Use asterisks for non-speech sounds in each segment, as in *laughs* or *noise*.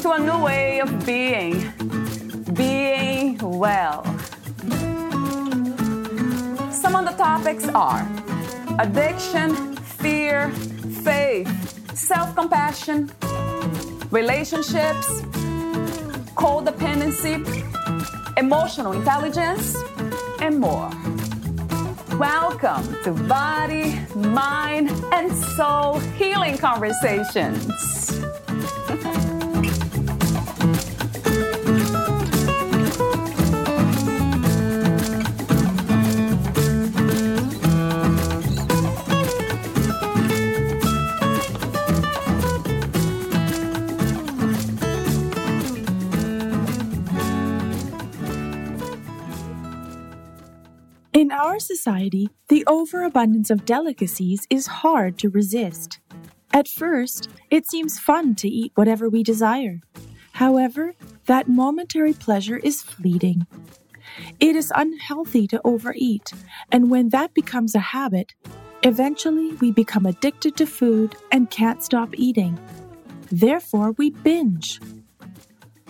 to a new way of being. Being well. Some of the topics are addiction, fear, faith, self compassion, relationships, codependency, emotional intelligence, and more. Welcome to Body, Mind, and Soul Healing Conversations. In our society, the overabundance of delicacies is hard to resist. At first, it seems fun to eat whatever we desire. However, that momentary pleasure is fleeting. It is unhealthy to overeat, and when that becomes a habit, eventually we become addicted to food and can't stop eating. Therefore, we binge.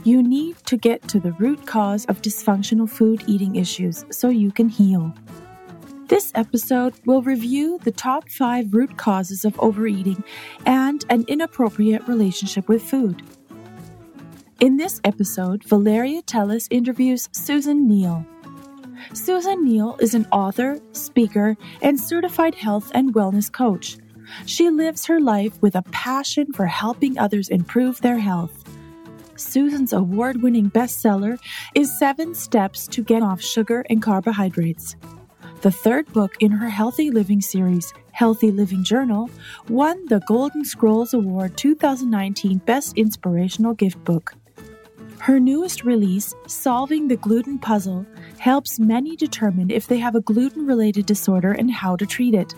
You need to get to the root cause of dysfunctional food eating issues so you can heal. This episode will review the top five root causes of overeating and an inappropriate relationship with food. In this episode, Valeria Teles interviews Susan Neal. Susan Neal is an author, speaker, and certified health and wellness coach. She lives her life with a passion for helping others improve their health. Susan's award winning bestseller is Seven Steps to Get Off Sugar and Carbohydrates. The third book in her Healthy Living series, Healthy Living Journal, won the Golden Scrolls Award 2019 Best Inspirational Gift Book. Her newest release, Solving the Gluten Puzzle, helps many determine if they have a gluten related disorder and how to treat it.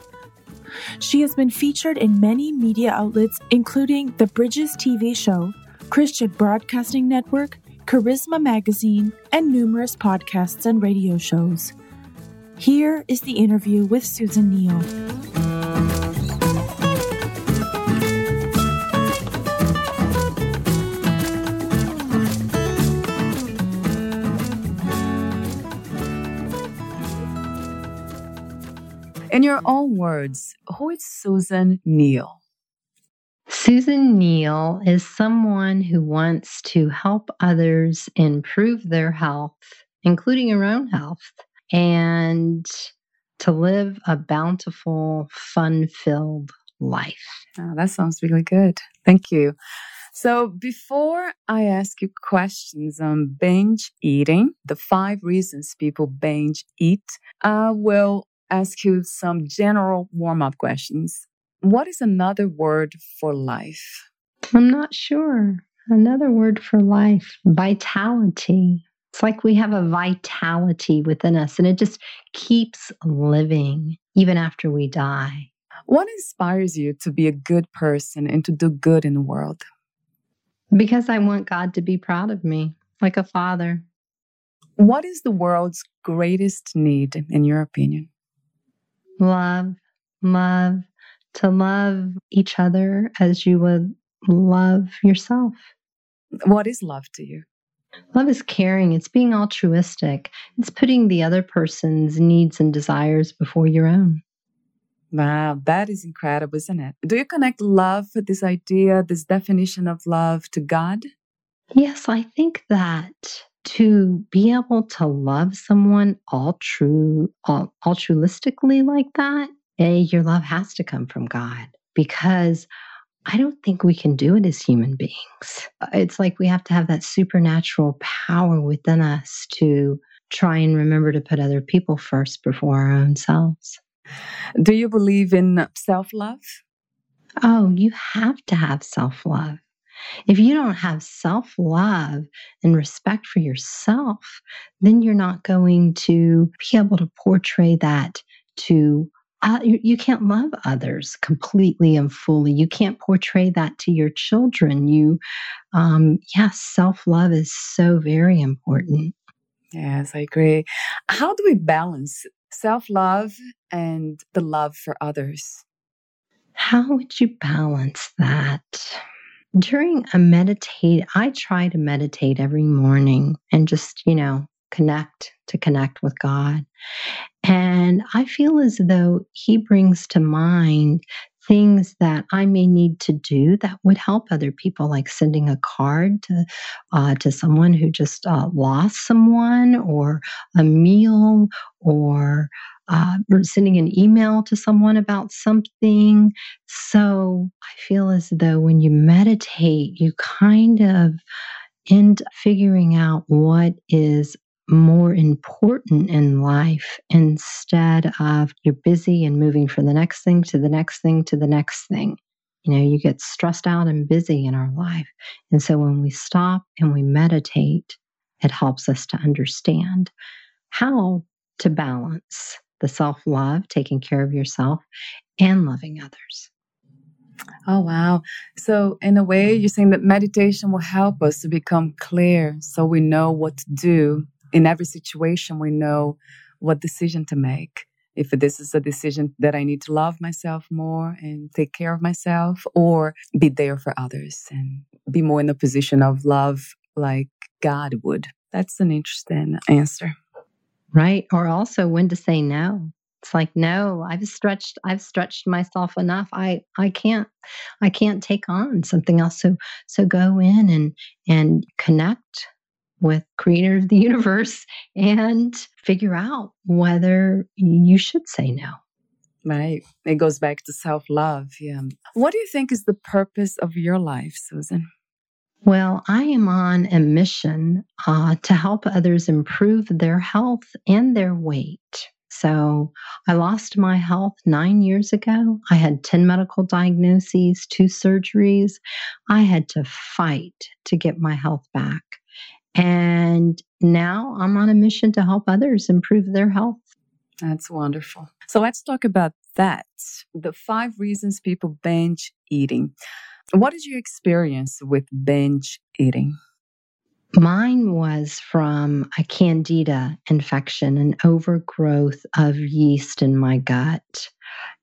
She has been featured in many media outlets, including the Bridges TV show, Christian Broadcasting Network, Charisma Magazine, and numerous podcasts and radio shows. Here is the interview with Susan Neal. In your own words, who is Susan Neal? Susan Neal is someone who wants to help others improve their health, including your own health, and to live a bountiful, fun filled life. Oh, that sounds really good. Thank you. So, before I ask you questions on binge eating, the five reasons people binge eat, I will ask you some general warm up questions. What is another word for life? I'm not sure. Another word for life vitality. It's like we have a vitality within us and it just keeps living even after we die. What inspires you to be a good person and to do good in the world? Because I want God to be proud of me, like a father. What is the world's greatest need, in your opinion? Love, love, to love each other as you would love yourself. What is love to you? Love is caring, it's being altruistic, it's putting the other person's needs and desires before your own. Wow, that is incredible, isn't it? Do you connect love, with this idea, this definition of love to God? Yes, I think that to be able to love someone all true, all, altruistically like that, your love has to come from God because I don't think we can do it as human beings. It's like we have to have that supernatural power within us to try and remember to put other people first before our own selves. Do you believe in self love? Oh, you have to have self love. If you don't have self love and respect for yourself, then you're not going to be able to portray that to uh, you, you, can't love others completely and fully. You can't portray that to your children. You, um, yes, yeah, self love is so very important. Yes, I agree. How do we balance self love and the love for others? How would you balance that? During a meditate, I try to meditate every morning and just, you know, connect to connect with God. And I feel as though He brings to mind things that I may need to do that would help other people, like sending a card to uh, to someone who just uh, lost someone, or a meal, or uh, or sending an email to someone about something. So I feel as though when you meditate, you kind of end figuring out what is more important in life instead of you're busy and moving from the next thing to the next thing to the next thing. You know, you get stressed out and busy in our life. And so when we stop and we meditate, it helps us to understand how to balance the self love, taking care of yourself, and loving others. Oh, wow. So, in a way, you're saying that meditation will help us to become clear so we know what to do in every situation, we know what decision to make. If this is a decision that I need to love myself more and take care of myself, or be there for others and be more in a position of love like God would. That's an interesting answer. Right. Or also when to say no. It's like, no, I've stretched, I've stretched myself enough. I, I can't, I can't take on something else. So, so go in and, and connect with creator of the universe and figure out whether you should say no. Right. It goes back to self love. Yeah. What do you think is the purpose of your life, Susan? Well, I am on a mission uh, to help others improve their health and their weight. So I lost my health nine years ago. I had 10 medical diagnoses, two surgeries. I had to fight to get my health back. And now I'm on a mission to help others improve their health. That's wonderful. So let's talk about that. The five reasons people binge eating. What is your experience with binge eating? Mine was from a candida infection, an overgrowth of yeast in my gut.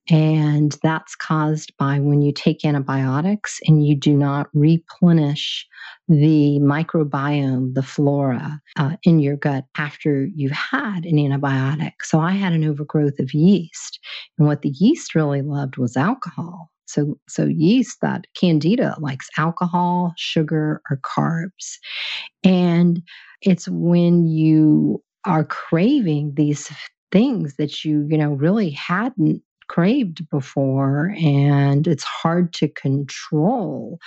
And that's caused by when you take antibiotics and you do not replenish the microbiome, the flora uh, in your gut after you've had an antibiotic. So I had an overgrowth of yeast. And what the yeast really loved was alcohol. So, so yeast, that candida likes alcohol, sugar, or carbs. And it's when you are craving these things that you, you know, really hadn't craved before and it's hard to control.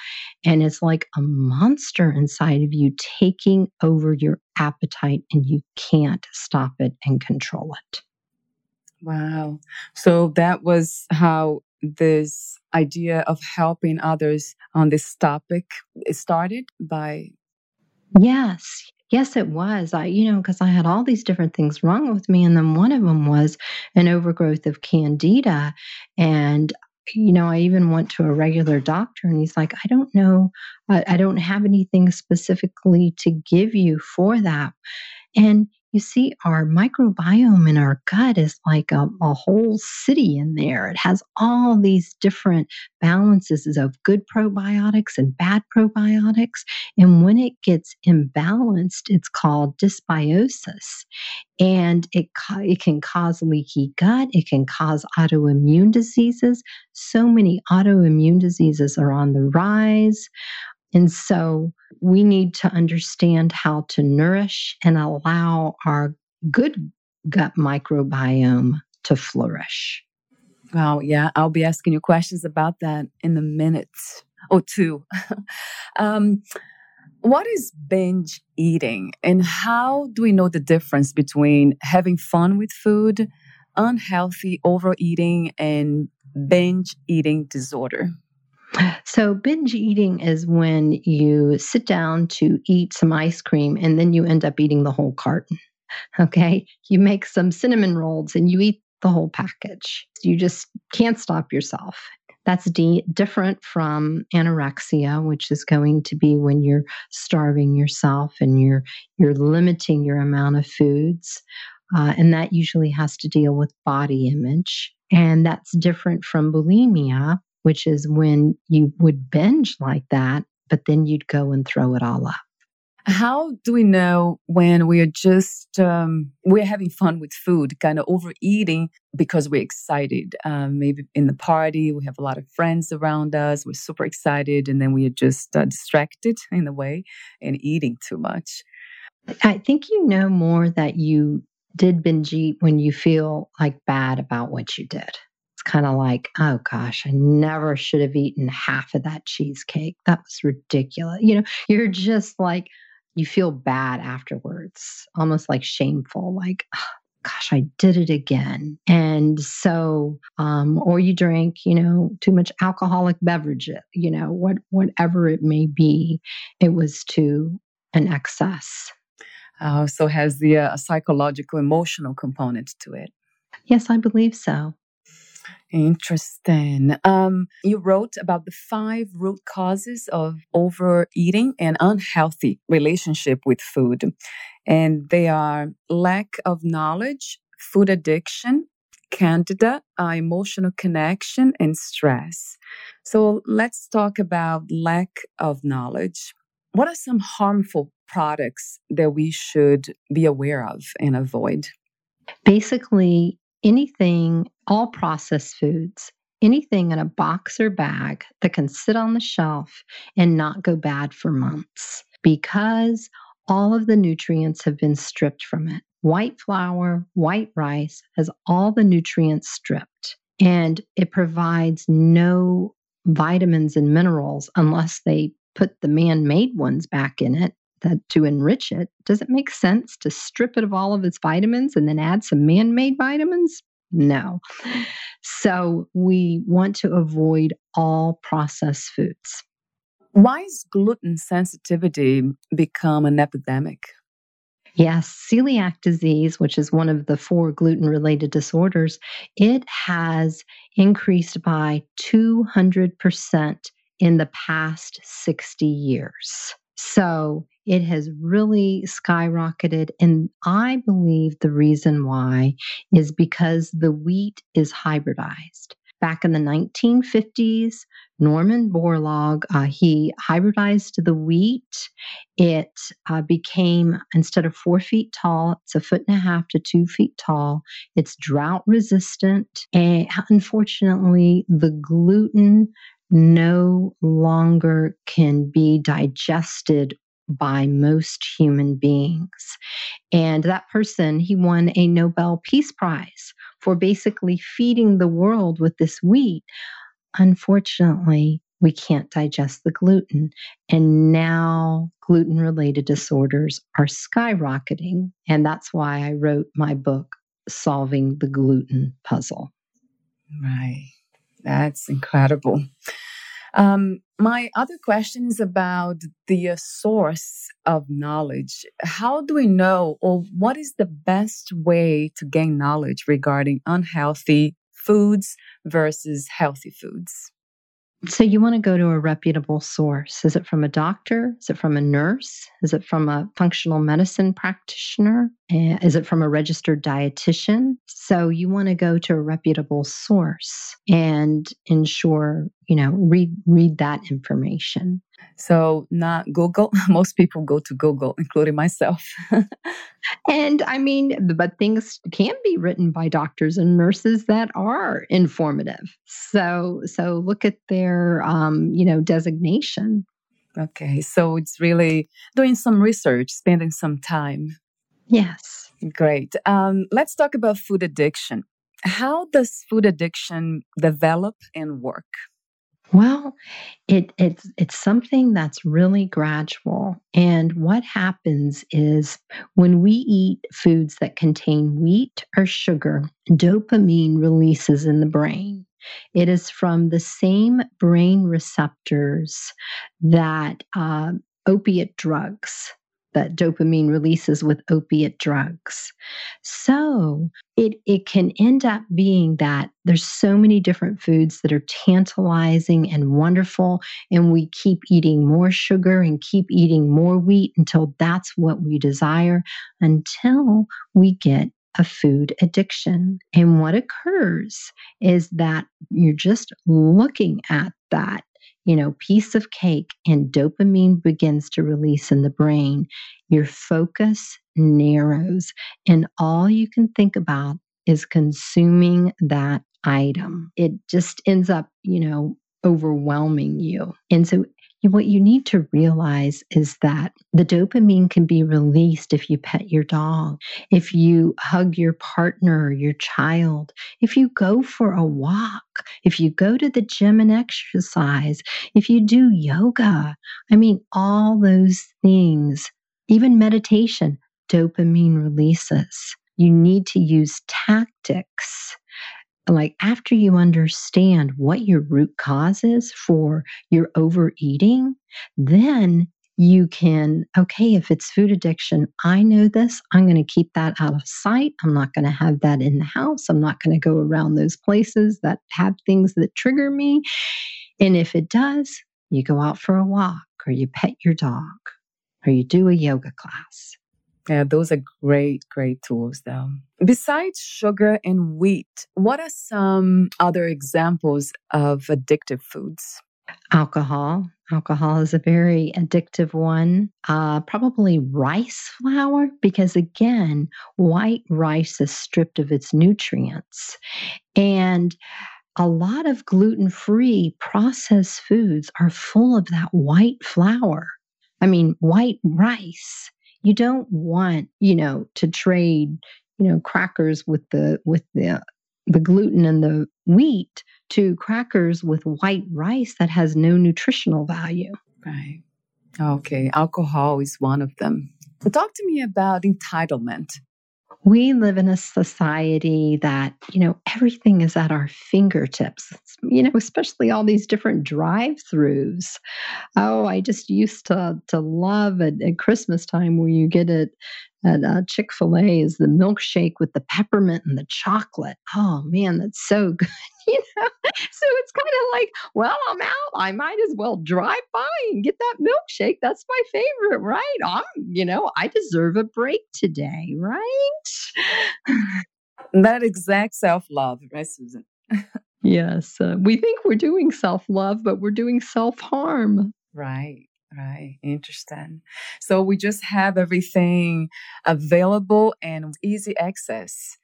And it's like a monster inside of you taking over your appetite and you can't stop it and control it. Wow. So that was how this idea of helping others on this topic eh, started by Yes. Yes, it was. I, you know, because I had all these different things wrong with me. And then one of them was an overgrowth of candida. And, you know, I even went to a regular doctor and he's like, I don't know, I, I don't have anything specifically to give you for that. And you see, our microbiome in our gut is like a, a, whole city in there. It has all these different balances of good probiotics and bad probiotics. And when it gets imbalanced, it's called dysbiosis. And it, it can cause leaky gut, it can cause autoimmune diseases. So many autoimmune diseases are on the rise. And so we need to understand how to nourish and allow our good gut microbiome to flourish. Wow, yeah, I'll be asking you questions about that in a minute or two. *laughs* um, what is binge eating and how do we know the difference between having fun with food, unhealthy overeating, and binge eating disorder? So, binge eating is when you sit down to eat some ice cream and then you end up eating the whole carton. Okay. You make some cinnamon rolls and you eat the whole package. You just can't stop yourself. That's different from anorexia, which is going to be when you're starving yourself and you're you're limiting your amount of foods, uh, and that usually has to deal with body image. And that's different from bulimia, which is when you would binge like that, but then you'd go and throw it all up. How do we know when we are just um, we're having fun with food, kind of overeating because we're excited? Um, maybe in the party we have a lot of friends around us, we're super excited, and then we are just uh, distracted in a way and eating too much. I think you know more that you did binge eat when you feel like bad about what you did. It's kind of like, oh gosh, I never should have eaten half of that cheesecake. That was ridiculous. You know, you're just like, you feel bad afterwards, almost like shameful, like, oh, gosh, I did it again. And so, um, or you drink, you know, too much alcoholic beverage, you know, what whatever it may be, it was to an excess. Uh, so has the uh, psychological emotional component to it. Yes, I believe so. Interesting. Um, you wrote about the five root causes of overeating and unhealthy relationship with food. And they are lack of knowledge, food addiction, candida, uh, emotional connection, and stress. So let's talk about lack of knowledge. What are some harmful products that we should be aware of and avoid? Basically, anything, all processed foods, anything in a box or bag that can sit on the shelf and not go bad for months because all of the nutrients have been stripped from it. White flour, white rice has all the nutrients stripped, and it provides no vitamins and minerals unless they put the man made ones back in it that to enrich it, does it make sense to strip it of all of its vitamins and then add some man made vitamins? No. So we want to avoid all processed foods. Why is gluten sensitivity become an epidemic? Yes, celiac disease, which is one of the four gluten related disorders, it has increased by 200% in the past 60 years. So it has really skyrocketed. And I believe the reason why is because the wheat is hybridized. Back in the 1950s, Norman Borlaug, uh, he hybridized the wheat. It uh, became, instead of four feet tall, it's a foot and a half to two feet tall. It's drought resistant. And unfortunately, the gluten no longer can be digested by most human beings. And that person, he won a Nobel Peace Prize for basically feeding the world with this wheat. Unfortunately, we can't digest the gluten. And now gluten related disorders are skyrocketing. And that's why I wrote my book, Solving the Gluten Puzzle. Right. That's incredible. Um, my other question is about the uh, source of knowledge. How do we know, or what is the best way to gain knowledge regarding unhealthy foods versus healthy foods? So you want to go to a reputable source. Is it from a doctor? Is it from a nurse? Is it from a functional medicine practitioner? Eh, is it from a registered dietitian? So you want to go to a reputable source and ensure, you know, read read that information. So, not Google. *laughs* Most people go to Google, including myself. *laughs* and I mean, but things can be written by doctors and nurses that are informative. So, so look at their, um, you know, designation. Okay, so it's really doing some research, spending some time. Yes. Great. Um, let's talk about food addiction. How does food addiction develop and work? Well, it, it's it's something that's really gradual. And what happens is when we eat foods that contain wheat or sugar, dopamine releases in the brain. It is from the same brain receptors that uh, opiate drugs that dopamine releases with opiate drugs. So it, it can end up being that there's so many different foods that are tantalizing and wonderful, and we keep eating more sugar and keep eating more wheat until that's what we desire, until we get a food addiction. And what occurs is that you're just looking at that you know, piece of cake and dopamine begins to release in the brain, your focus narrows and all you can think about is consuming that item. It just ends up, you know, overwhelming you. And so what you need to realize is that the dopamine can be released if you pet your dog, if you hug your partner your child, if you go for a walk, if you go to the gym and exercise, if you do yoga. I mean, all those things, even meditation, dopamine releases. You need to use tactics like after you understand what your root cause is for your overeating, then you can, okay, if it's food addiction, I know this. I'm going to keep that out of sight. I'm not going to have that in the house. I'm not going to go around those places that have things that trigger me. And if it does, you go out for a walk or you pet your dog or you do a yoga class. Yeah, those are great, great tools, though. Besides sugar and wheat, what are some other examples of addictive foods? Alcohol. Alcohol is a very addictive one. Uh, probably rice flour, because again, white rice is stripped of its nutrients. And a lot of gluten free processed foods are full of that white flour. I mean, white rice you don't want you know to trade you know crackers with the with the the gluten and the wheat to crackers with white rice that has no nutritional value. Right. Okay alcohol is one of them. Talk to me about entitlement we live in a society that you know everything is at our fingertips. You know especially all these different drive-throughs. Oh i just used to to love at, christmas time where you get it at uh, chick-fil-a is the milkshake with the peppermint and the chocolate. Oh man that's so *laughs* good you know? So it's kind of like well i'm out. I might as well drive by and get that milkshake. That's my favorite right? I'm you know i deserve a break today right? *laughs* That exact self-love right susan? *laughs* Yes uh, we think we're doing self-love but we're doing self-harm. Right Right. Interesting. So we just have everything available and easy access.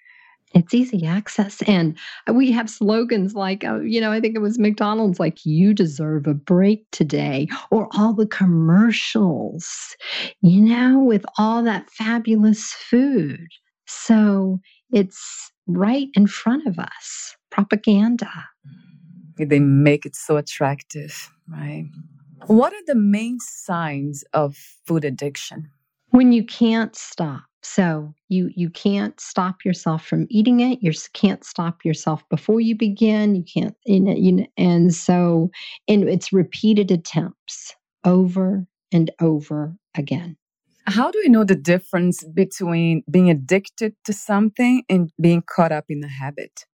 It's easy access. And we have slogans like, uh, you know, I think it was McDonald's, like, you deserve a break today, or all the commercials, you know, with all that fabulous food. So it's right in front of us propaganda. They make it so attractive, right? What are the main signs of food addiction? When you can't stop. So you you can't stop yourself from eating it. You can't stop yourself before you begin. You can't, you know, you know, and so and it's repeated attempts over and over again. How do we know the difference between being addicted to something and being caught up in the habit?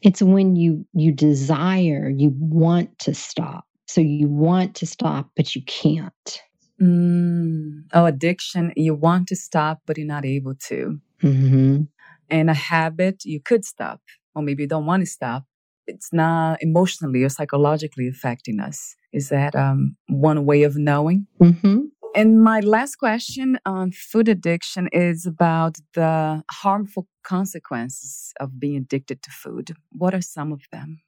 It's when you you desire, you want to stop. So you want to stop, but you can't. Mm. Oh, addiction, you want to stop, but you're not able to. Mm-hmm. And a habit, you could stop, or maybe you don't want to stop. It's not emotionally or psychologically affecting us. Is that um, one way of knowing? Mm-hmm. And my last question on food addiction is about the harmful consequences of being addicted to food. What are some of them?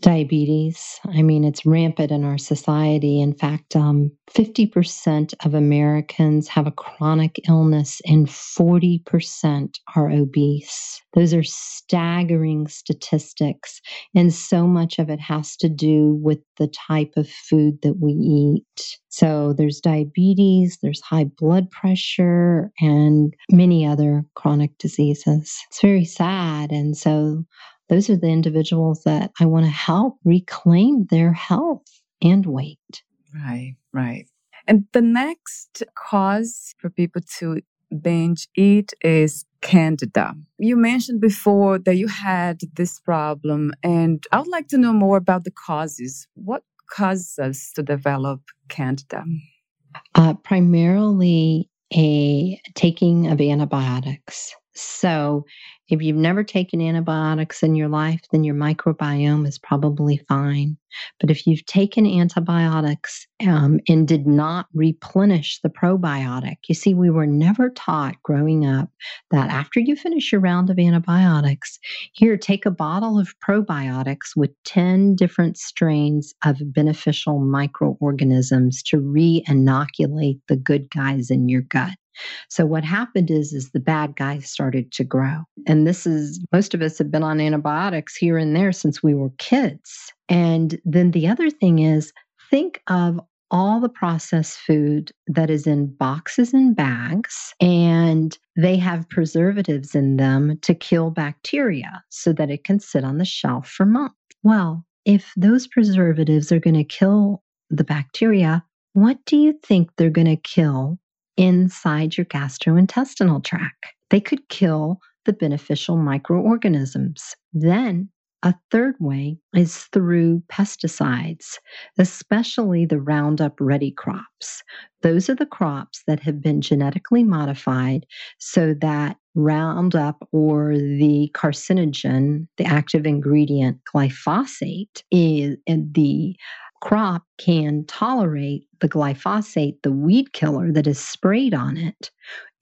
Diabetes. I mean, it's rampant in our society. In fact, um, 50% of Americans have a chronic illness and 40% are obese. Those are staggering statistics. And so much of it has to do with the type of food that we eat. So there's diabetes, there's high blood pressure, and many other chronic diseases. It's very sad. And so those are the individuals that I want to help reclaim their health and weight. Right, right. And the next cause for people to binge eat is candida. You mentioned before that you had this problem, and I would like to know more about the causes. What causes us to develop candida? Uh, primarily a taking of antibiotics. So, if you've never taken antibiotics in your life, then your microbiome is probably fine. But if you've taken antibiotics um, and did not replenish the probiotic, you see, we were never taught growing up that after you finish your round of antibiotics, here, take a bottle of probiotics with 10 different strains of beneficial microorganisms to re inoculate the good guys in your gut. So what happened is is the bad guys started to grow. And this is most of us have been on antibiotics here and there since we were kids. And then the other thing is think of all the processed food that is in boxes and bags, and they have preservatives in them to kill bacteria so that it can sit on the shelf for months. Well, if those preservatives are going to kill the bacteria, what do you think they're going to kill inside your gastrointestinal tract. They could kill the beneficial microorganisms. Then, a third way is through pesticides, especially the Roundup Ready crops. Those are the crops that have been genetically modified so that Roundup or the carcinogen, the active ingredient glyphosate, is in the crop can tolerate the glyphosate, the weed killer that is sprayed on it,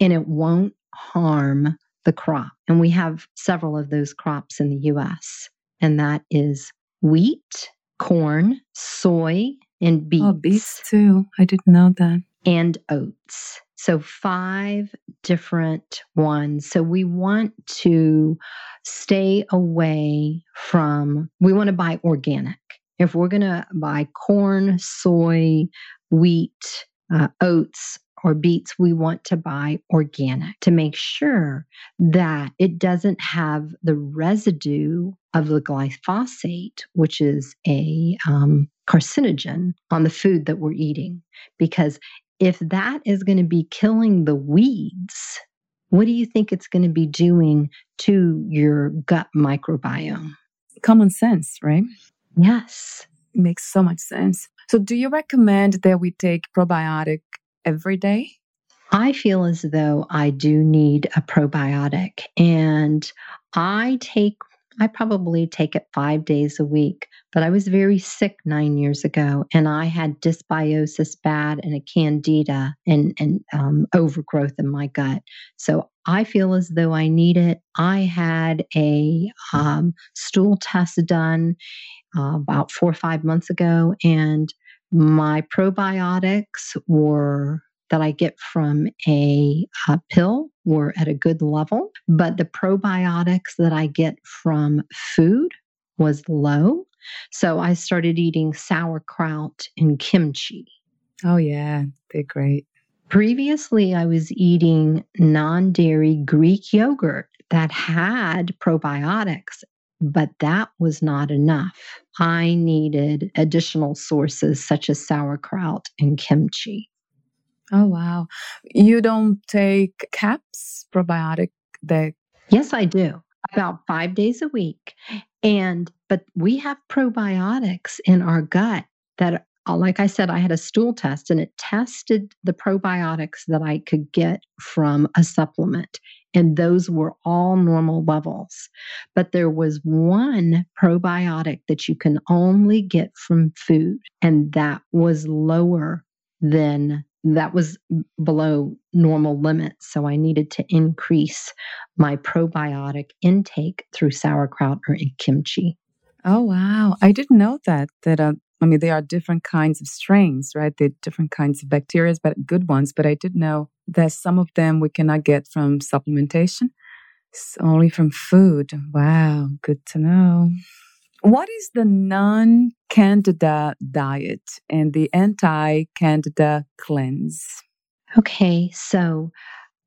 and it won't harm the crop. And we have several of those crops in the US, and that is wheat, corn, soy, and oh, beets. Oh, beets too. I didn't know that. And oats. So, five different ones. So, we want to stay away from, we want to buy organic. If we're going to buy corn, soy, wheat, uh, oats, or beets, we want to buy organic to make sure that it doesn't have the residue of the glyphosate, which is a um, carcinogen, on the food that we're eating. Because if that is going to be killing the weeds, what do you think it's going to be doing to your gut microbiome? Common sense, right? Yes. Makes so much sense. So, do you recommend that we take probiotic every day? I feel as though I do need a probiotic, and I take I probably take it five days a week. But I was very sick nine years ago, and I had dysbiosis bad and a candida and, and um, overgrowth in my gut. So I feel as though I need it. I had a um, stool test done uh, about four or five months ago, and my probiotics were that I get from a, a, pill were at a good level, but the probiotics that I get from food was low. So I started eating sauerkraut and kimchi. Oh, yeah, they're great. Previously, I was eating non dairy Greek yogurt that had probiotics, but that was not enough. I needed additional sources such as sauerkraut and kimchi. Oh, wow. You don't take caps probiotic that? Yes, I do. About five days a week. And, but we have probiotics in our gut that like I said, I had a stool test and it tested the probiotics that I could get from a supplement. And those were all normal levels. But there was one probiotic that you can only get from food, and that was lower than that was below normal limits. So I needed to increase my probiotic intake through sauerkraut or kimchi. Oh, wow. I didn't know that, that uh, I mean, there are different kinds of strains, right? There are different kinds of bacteria, but good ones. But I did know that some of them we cannot get from supplementation, it's only from food. Wow, good to know. What is the non candida diet and the anti candida cleanse? Okay, so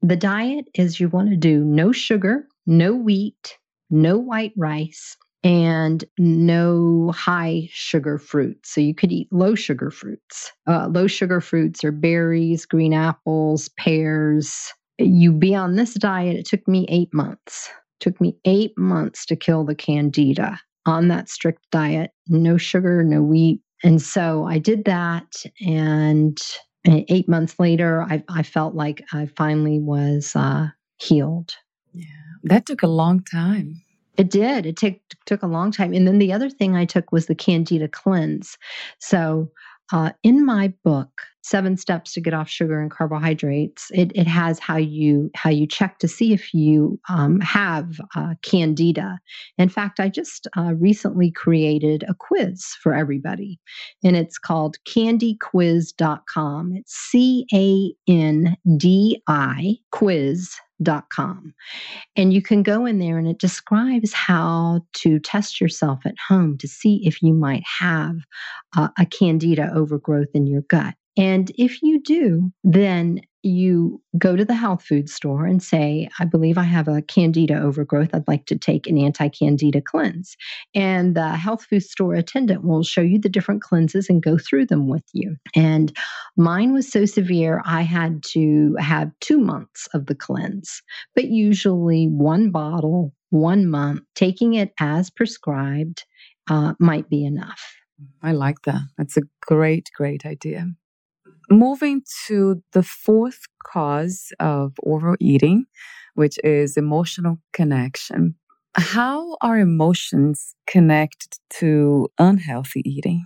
the diet is you want to do no sugar, no wheat, no white rice, and no high sugar fruits. So you could eat low sugar fruits. Uh, low sugar fruits are berries, green apples, pears. You be on this diet. It took me eight months. It took me eight months to kill the candida on that strict diet. No sugar, no wheat. And so I did that. And eight months later, I, I felt like I finally was uh, healed. Yeah, that took a long time. It did. It took took a long time. And then the other thing I took was the Candida cleanse. So uh, in my book, Seven Steps to Get Off Sugar and Carbohydrates, it, it has how you how you check to see if you um, have uh, Candida. In fact, I just uh, recently created a quiz for everybody, and it's called CandiQuiz.com. It's C A N D I quiz com. And you can go in there and it describes how to test yourself at home to see if you might have uh, a candida overgrowth in your gut. And if you do, then you go to the health food store and say, I believe I have a candida overgrowth. I'd like to take an anti candida cleanse. And the health food store attendant will show you the different cleanses and go through them with you. And mine was so severe, I had to have two months of the cleanse, but usually one bottle, one month, taking it as prescribed uh, might be enough. I like that. That's a great, great idea. Moving to the fourth cause of overeating, which is emotional connection. How are emotions connected to unhealthy eating?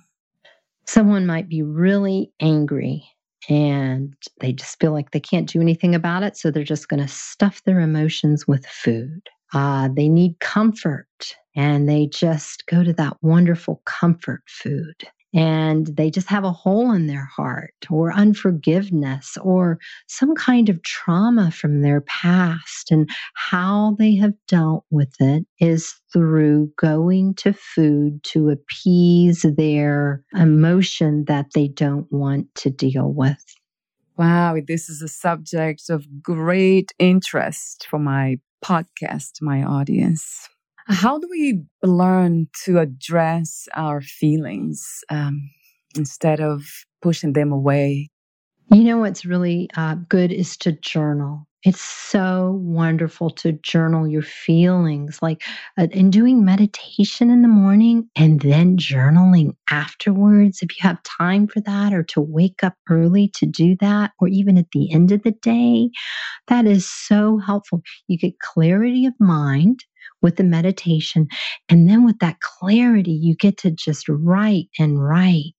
Someone might be really angry and they just feel like they can't do anything about it. So they're just going to stuff their emotions with food. Uh, they need comfort and they just go to that wonderful comfort food and they just have a hole in their heart or unforgiveness or some kind of trauma from their past. And how they have dealt with it is through going to food to appease their emotion that they don't want to deal with. Wow, this is a subject of great interest for my podcast, my audience. How do we learn to address our feelings um, instead of pushing them away? You know what's really uh, good is to journal. It's so wonderful to journal your feelings, like uh, doing meditation in the morning and then journaling afterwards. If you have time for that, or to wake up early to do that, or even at the end of the day, that is so helpful. You get clarity of mind with the meditation. And then with that clarity, you get to just write and write.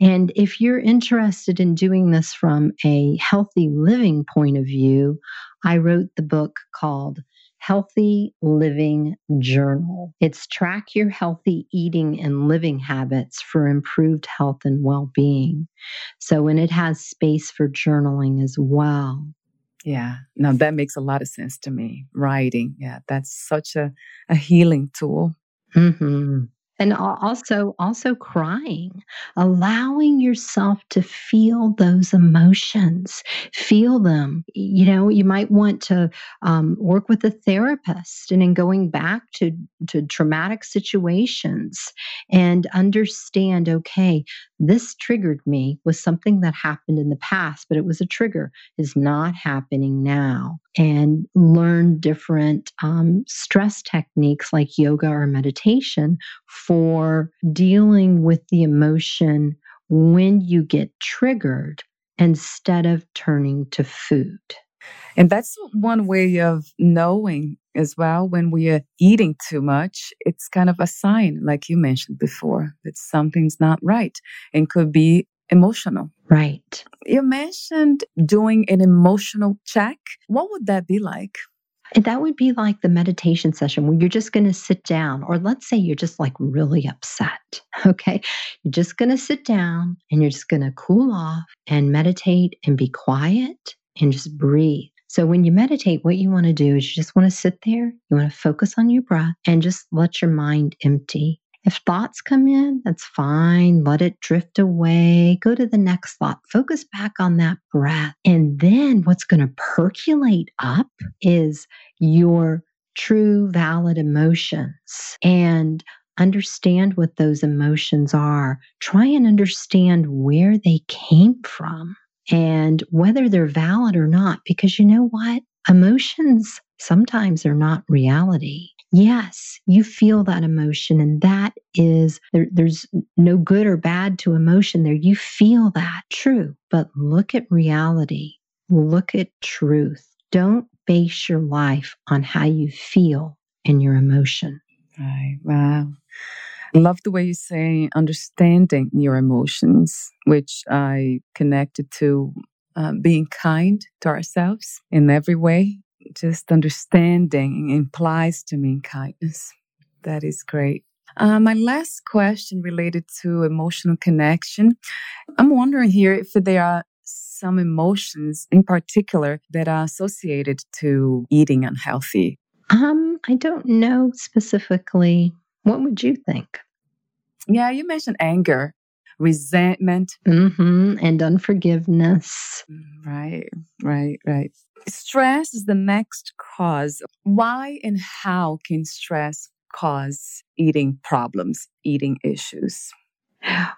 And if you're interested in doing this from a healthy living point of view, I wrote the book called Healthy Living Journal. It's track your healthy eating and living habits for improved health and well being. So, and it has space for journaling as well. Yeah, now that makes a lot of sense to me. Writing, yeah, that's such a, a healing tool. Mm-hmm and also also crying allowing yourself to feel those emotions feel them you know you might want to um, work with a therapist and in going back to to traumatic situations and understand okay this triggered me was something that happened in the past but it was a trigger is not happening now and learn different um, stress techniques like yoga or meditation for dealing with the emotion when you get triggered instead of turning to food. And that's one way of knowing as well when we are eating too much. It's kind of a sign, like you mentioned before, that something's not right and could be emotional. Right. You mentioned doing an emotional check. What would that be like? That would be like the meditation session where you're just going to sit down, or let's say you're just like really upset. *laughs* Okay. You're just going to sit down and you're just going to cool off and meditate and be quiet and just breathe. So when you meditate, what you want to do is you just want to sit there, you want to focus on your breath and just let your mind empty. If thoughts come in, that's fine. Let it drift away. Go to the next thought. Focus back on that breath. And then what's going to percolate up is your true, valid emotions and understand what those emotions are. Try and understand where they came from and whether they're valid or not, because you know what? Emotions sometimes are not reality. Yes, you feel that emotion, and that is there, there's no good or bad to emotion there. You feel that true, but look at reality, look at truth. Don't base your life on how you feel and your emotion. Right. Wow. Love the way you say understanding your emotions, which I connected to uh, being kind to ourselves in every way. Just understanding implies to me kindness. That is great. Uh, my last question related to emotional connection. I'm wondering here if there are some emotions in particular that are associated to eating unhealthy. Um, I don't know specifically what would you think? Yeah, you mentioned anger, resentment, mm-hmm. and unforgiveness. Mm, right, right, right. Stress is the next cause. Why and how can stress cause eating problems, eating issues?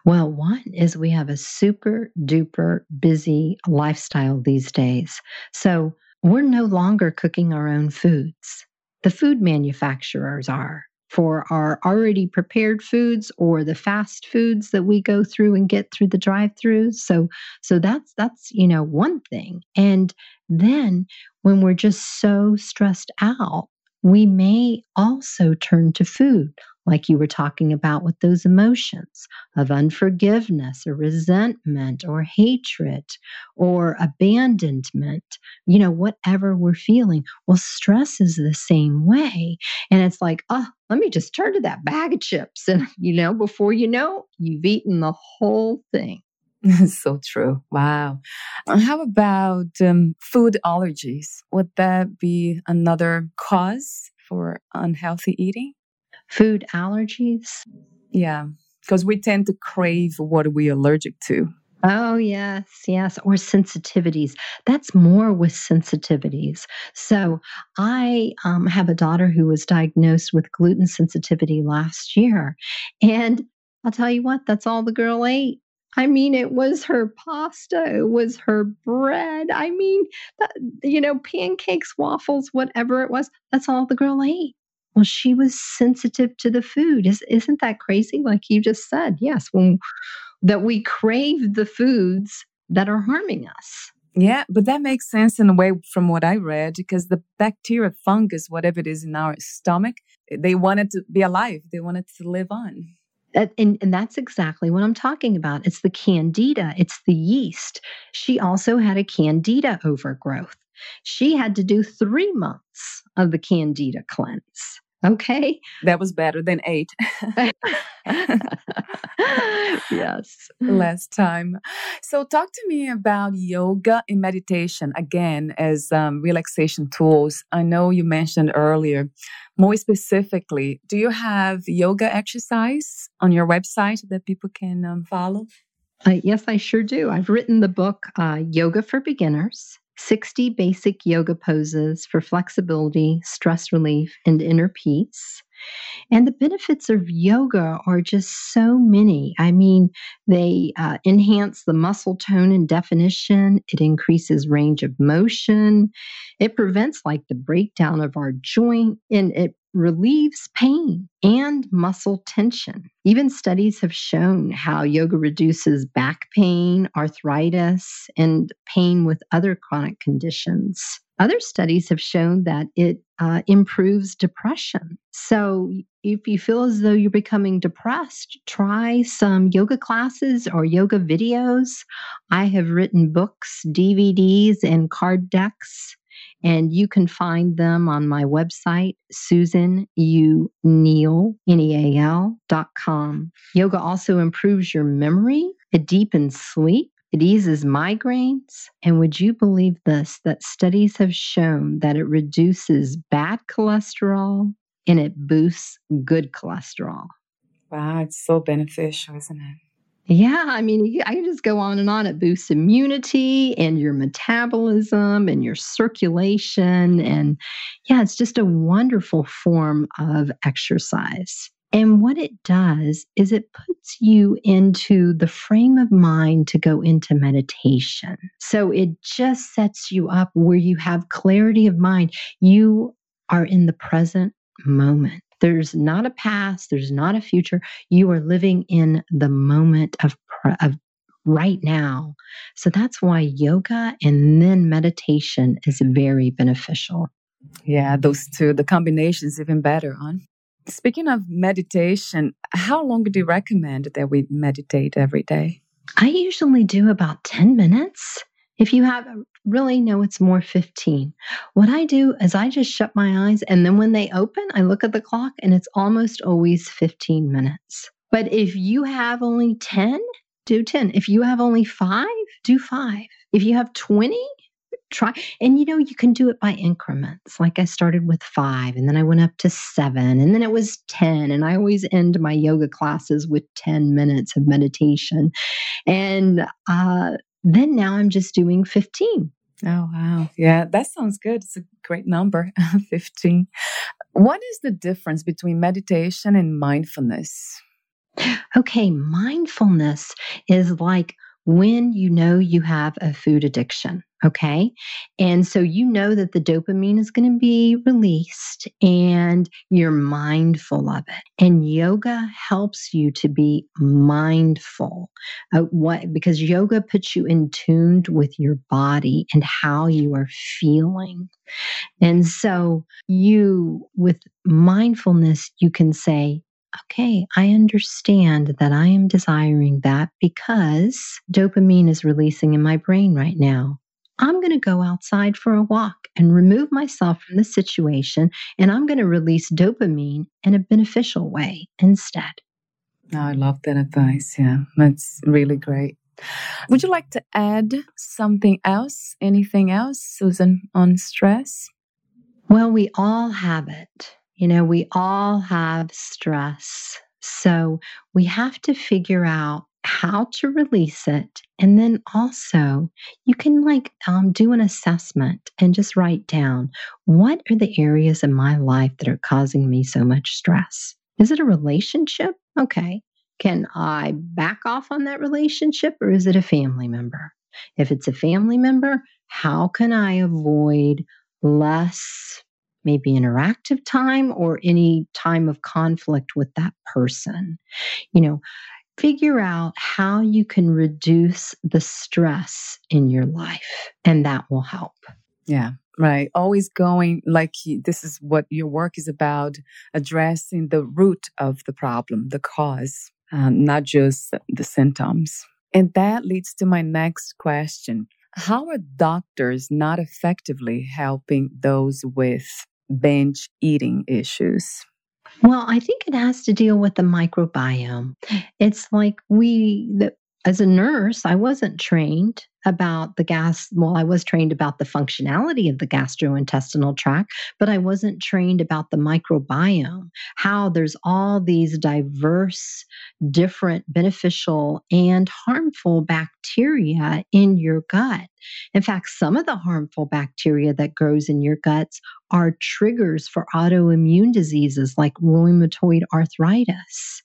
Well, one is we have a super duper busy lifestyle these days. So we're no longer cooking our own foods. The food manufacturers are for our already prepared foods or the fast foods that we go through and get through the drive-throughs. So so that's that's you know one thing. And then when we're just so stressed out, we may also turn to food like you were talking about with those emotions of unforgiveness or resentment or hatred or abandonment, you know, whatever we're feeling. Well, stress is the same way. And it's like, oh, let me just turn to that bag of chips. And, *laughs* you know, before you know, you've eaten the whole thing. *laughs* so true. Wow. How about um, food allergies? Would that be another cause for unhealthy eating? food allergies? Yeah, because we tend to crave what we're allergic to. Oh, yes, yes. Or sensitivities. That's more with sensitivities. So I um, have a daughter who was diagnosed with gluten sensitivity last year. And I'll tell you what, that's all the girl ate. I mean, it was her pasta, it was her bread. I mean, you know, pancakes, waffles, whatever it was, that's all the girl ate. Well, she was sensitive to the food. Is, isn't that crazy? Like you just said, yes, when that we crave the foods that are harming us. Yeah, but that makes sense in a way from what I read because the bacteria, fungus, whatever it is in our stomach, they wanted to be alive. They wanted to live on. and, and that's exactly what I'm talking about. It's the candida, it's the yeast. She also had a candida overgrowth. She had to do three months of the candida cleanse. Okay. That was better than eight. *laughs* yes. *laughs* Last time. So, talk to me about yoga and meditation again as um, relaxation tools. I know you mentioned earlier, more specifically, do you have yoga exercise on your website that people can um, follow? Uh, yes, I sure do. I've written the book, uh, Yoga for Beginners 60 basic yoga poses for flexibility, stress relief, and inner peace. And the benefits of yoga are just so many. I mean, they uh, enhance the muscle tone and definition, it increases range of motion, it prevents like the breakdown of our joint, and it relieves pain and muscle tension. Even studies have shown how yoga reduces back pain, arthritis, and pain with other chronic conditions. Other studies have shown that it uh, improves depression. So, if you feel as though you're becoming depressed, try some yoga classes or yoga videos. I have written books, DVDs, and card decks and you can find them on my website, Susan U. Neal, N-E-A-L dot com. Yoga also improves your memory. It deepens sleep. It eases migraines. And would you believe this? That studies have shown that it reduces bad cholesterol and it boosts good cholesterol. Wow, it's so beneficial, isn't it? Yeah, I mean, I can just go on and on. It boosts immunity and your metabolism and your circulation. And yeah, it's just a wonderful form of exercise. And what it does is it puts you into the frame of mind to go into meditation. So it just sets you up where you have clarity of mind. You are in the present moment. There's not a past, there's not a future. You are living in the moment of, of right now. So that's why yoga and then meditation is very beneficial. Yeah, those two, the combination is even better, huh? Speaking of meditation, how long do you recommend that we meditate every day? I usually do about 10 minutes. If you have really no, it's more 15. What I do is I just shut my eyes and then when they open, I look at the clock and it's almost always 15 minutes. But if you have only 10, do 10. If you have only five, do five. If you have 20, try and you know you can do it by increments like i started with five and then i went up to seven and then it was 10 and i always end my yoga classes with 10 minutes of meditation and uh, then now i'm just doing 15 oh wow. Yeah that sounds good. It's a great number *laughs* 15 what is the difference between meditation and mindfulness? Okay mindfulness is like when you know you have a food addiction. Okay. And so you know that the dopamine is going to be released and you're mindful of it. And yoga helps you to be mindful of what, because yoga puts you in tuned with your body and how you are feeling. And so you, with mindfulness, you can say, okay, I understand that I am desiring that because dopamine is releasing in my brain right now. I'm going to go outside for a walk and remove myself from the situation, and I'm going to release dopamine in a beneficial way instead. Oh, I love that advice. Yeah, that's really great. Would you like to add something else? Anything else, Susan, on stress? Well, we all have it. You know, we all have stress. So we have to figure out how to release it. And then also, you can like um, do an assessment and just write down what are the areas in my life that are causing me so much stress? Is it a relationship? Okay. Can I back off on that relationship or is it a family member? If it's a family member, how can I avoid less maybe interactive time or any time of conflict with that person. You know, figure out how you can reduce the stress in your life, and that will help. Yeah. Right. Always going like this is what your work is about addressing the root of the problem, the cause, um, not just the symptoms. And that leads to my next question. How are doctors not effectively helping those with binge eating issues? Well, I think it has to deal with the microbiome. It's like we, the, as a nurse, I wasn't trained about the gas. Well, I was trained about the functionality of the gastrointestinal tract, but I wasn't trained about the microbiome, how there's all these diverse, different beneficial and harmful bacteria in your gut. In fact, some of the harmful bacteria that grows in your guts are triggers for autoimmune diseases like rheumatoid arthritis.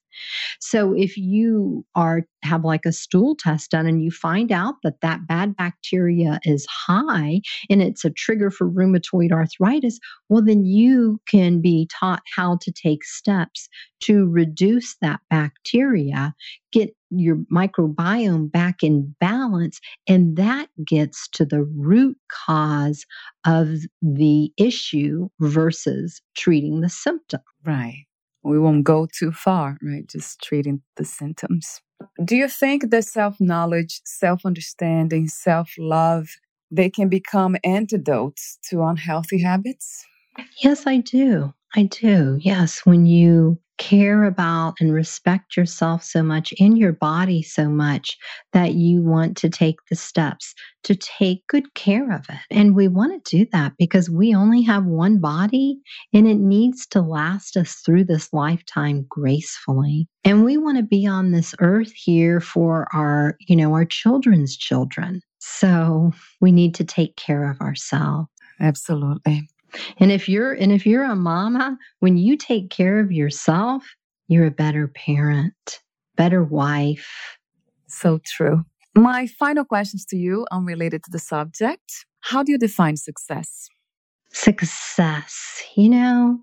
So if you are have like a stool test done and you find out that that bad bacteria is high and it's a trigger for rheumatoid arthritis, well then you can be taught how to take steps to reduce that bacteria, get your microbiome back in balance and that gets to the root cause of the issue versus treating the symptom. Right we won't go too far, right? Just treating the symptoms. Do you think that self knowledge, self understanding, self love, they can become antidotes to unhealthy habits? Yes, I do. I do. Yes. When you care about and respect yourself so much in your body so much that you want to take the steps to take good care of it. And we want to do that because we only have one body and it needs to last us through this lifetime gracefully. And we want to be on this earth here for our, you know, our children's children. So we need to take care of ourselves. Absolutely. And if you're and if you're a mama, when you take care of yourself, you're a better parent, better wife. So true. My final questions to you, unrelated to the subject. How do you define success? Success. You know,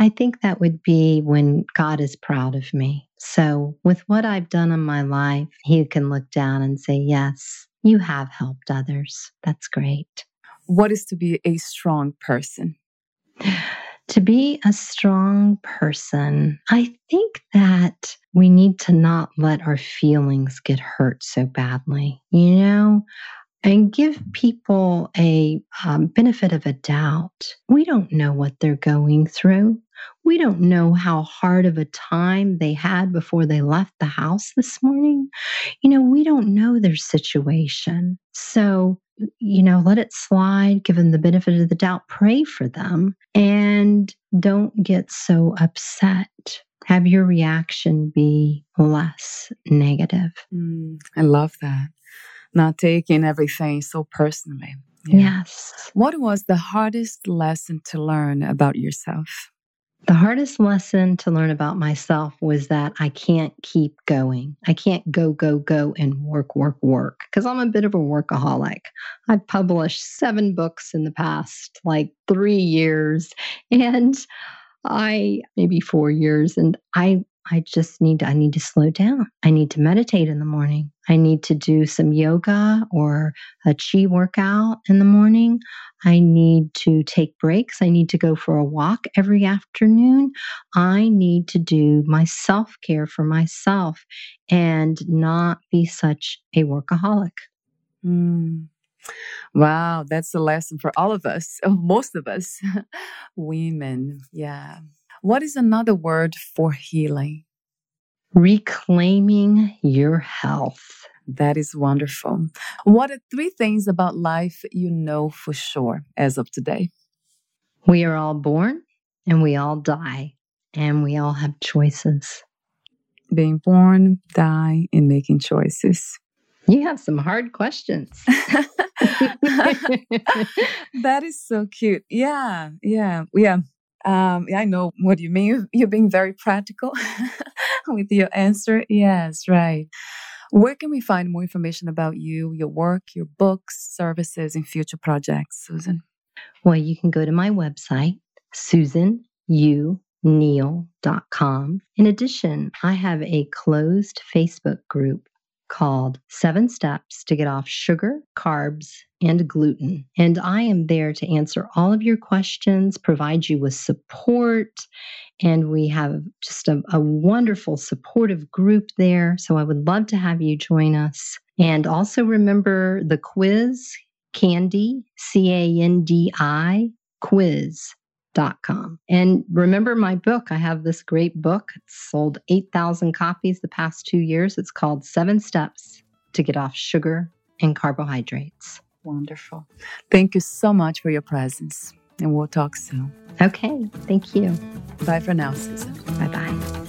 I think that would be when God is proud of me. So, with what I've done in my life, He can look down and say, Yes, you have helped others. That's great what is to be a strong person? To be a strong person, I think that we need to not let our feelings get hurt so badly, you know, and give people a um, benefit of a doubt. We don't know what they're going through. We don't know how hard of a time they had before they left the house this morning. You know, we don't know their situation. So, you know, let it slide, give them the benefit of the doubt, pray for them, and don't get so upset. Have your reaction be less negative. Mm, I love that. Not taking everything so personally. Yeah. Yes. What was the hardest lesson to learn about yourself? The hardest lesson to learn about myself was that I can't keep going. I can't go, go, go and work, work, work because I'm a bit of a workaholic. I've published seven books in the past like three years *laughs* and I maybe four years. And I I just need to, I need to slow down. I need to meditate in the morning. I need to do some yoga or a chi workout in the morning. I need to take breaks. I need to go for a walk every afternoon. I need to do my self care for myself and not be such a workaholic. Mm. Wow, that's a lesson for all of us, *laughs* most of us, *laughs* women. Yeah. What is another word for healing? Reclaiming your health. That is wonderful. What are three things about life you know for sure as of today? We are all born and we all die, and we all have choices. Being born, die, and making choices. You have some hard questions. *laughs* that is so cute. Yeah, yeah, yeah. Um, I know what you mean. You're being very practical *laughs* with your answer. Yes, right. Where can we find more information about you, your work, your books, services, and future projects, Susan? Well, you can go to my website, susanneal.com. In addition, I have a closed Facebook group called Seven Steps to Get Off Sugar, Carbs, and Gluten. And I am there to answer all of your questions, provide you with support. And we have just a, a wonderful supportive group there. So I would love to have you join us. And also remember the quiz, Candy, C A N D I, quiz Com. And remember my book. I have this great book. It's sold 8,000 copies the past two years. It's called Seven Steps to Get Off Sugar and Carbohydrates. Wonderful. Thank you so much for your presence. And we'll talk soon. Okay. Thank you. Bye for now, Susan. Bye bye.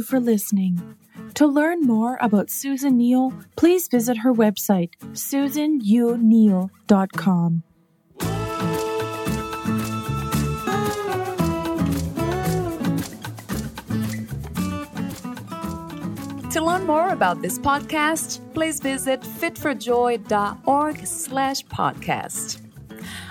You for listening. To learn more about Susan Neal, please visit her website, susanuneal.com. To learn more about this podcast, please visit fitforjoy.org slash podcast.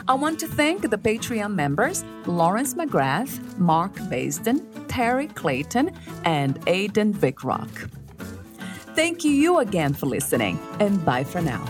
I want to thank the Patreon members Lawrence McGrath, Mark Basden, Terry Clayton, and Aidan Vickrock. Thank you again for listening, and bye for now.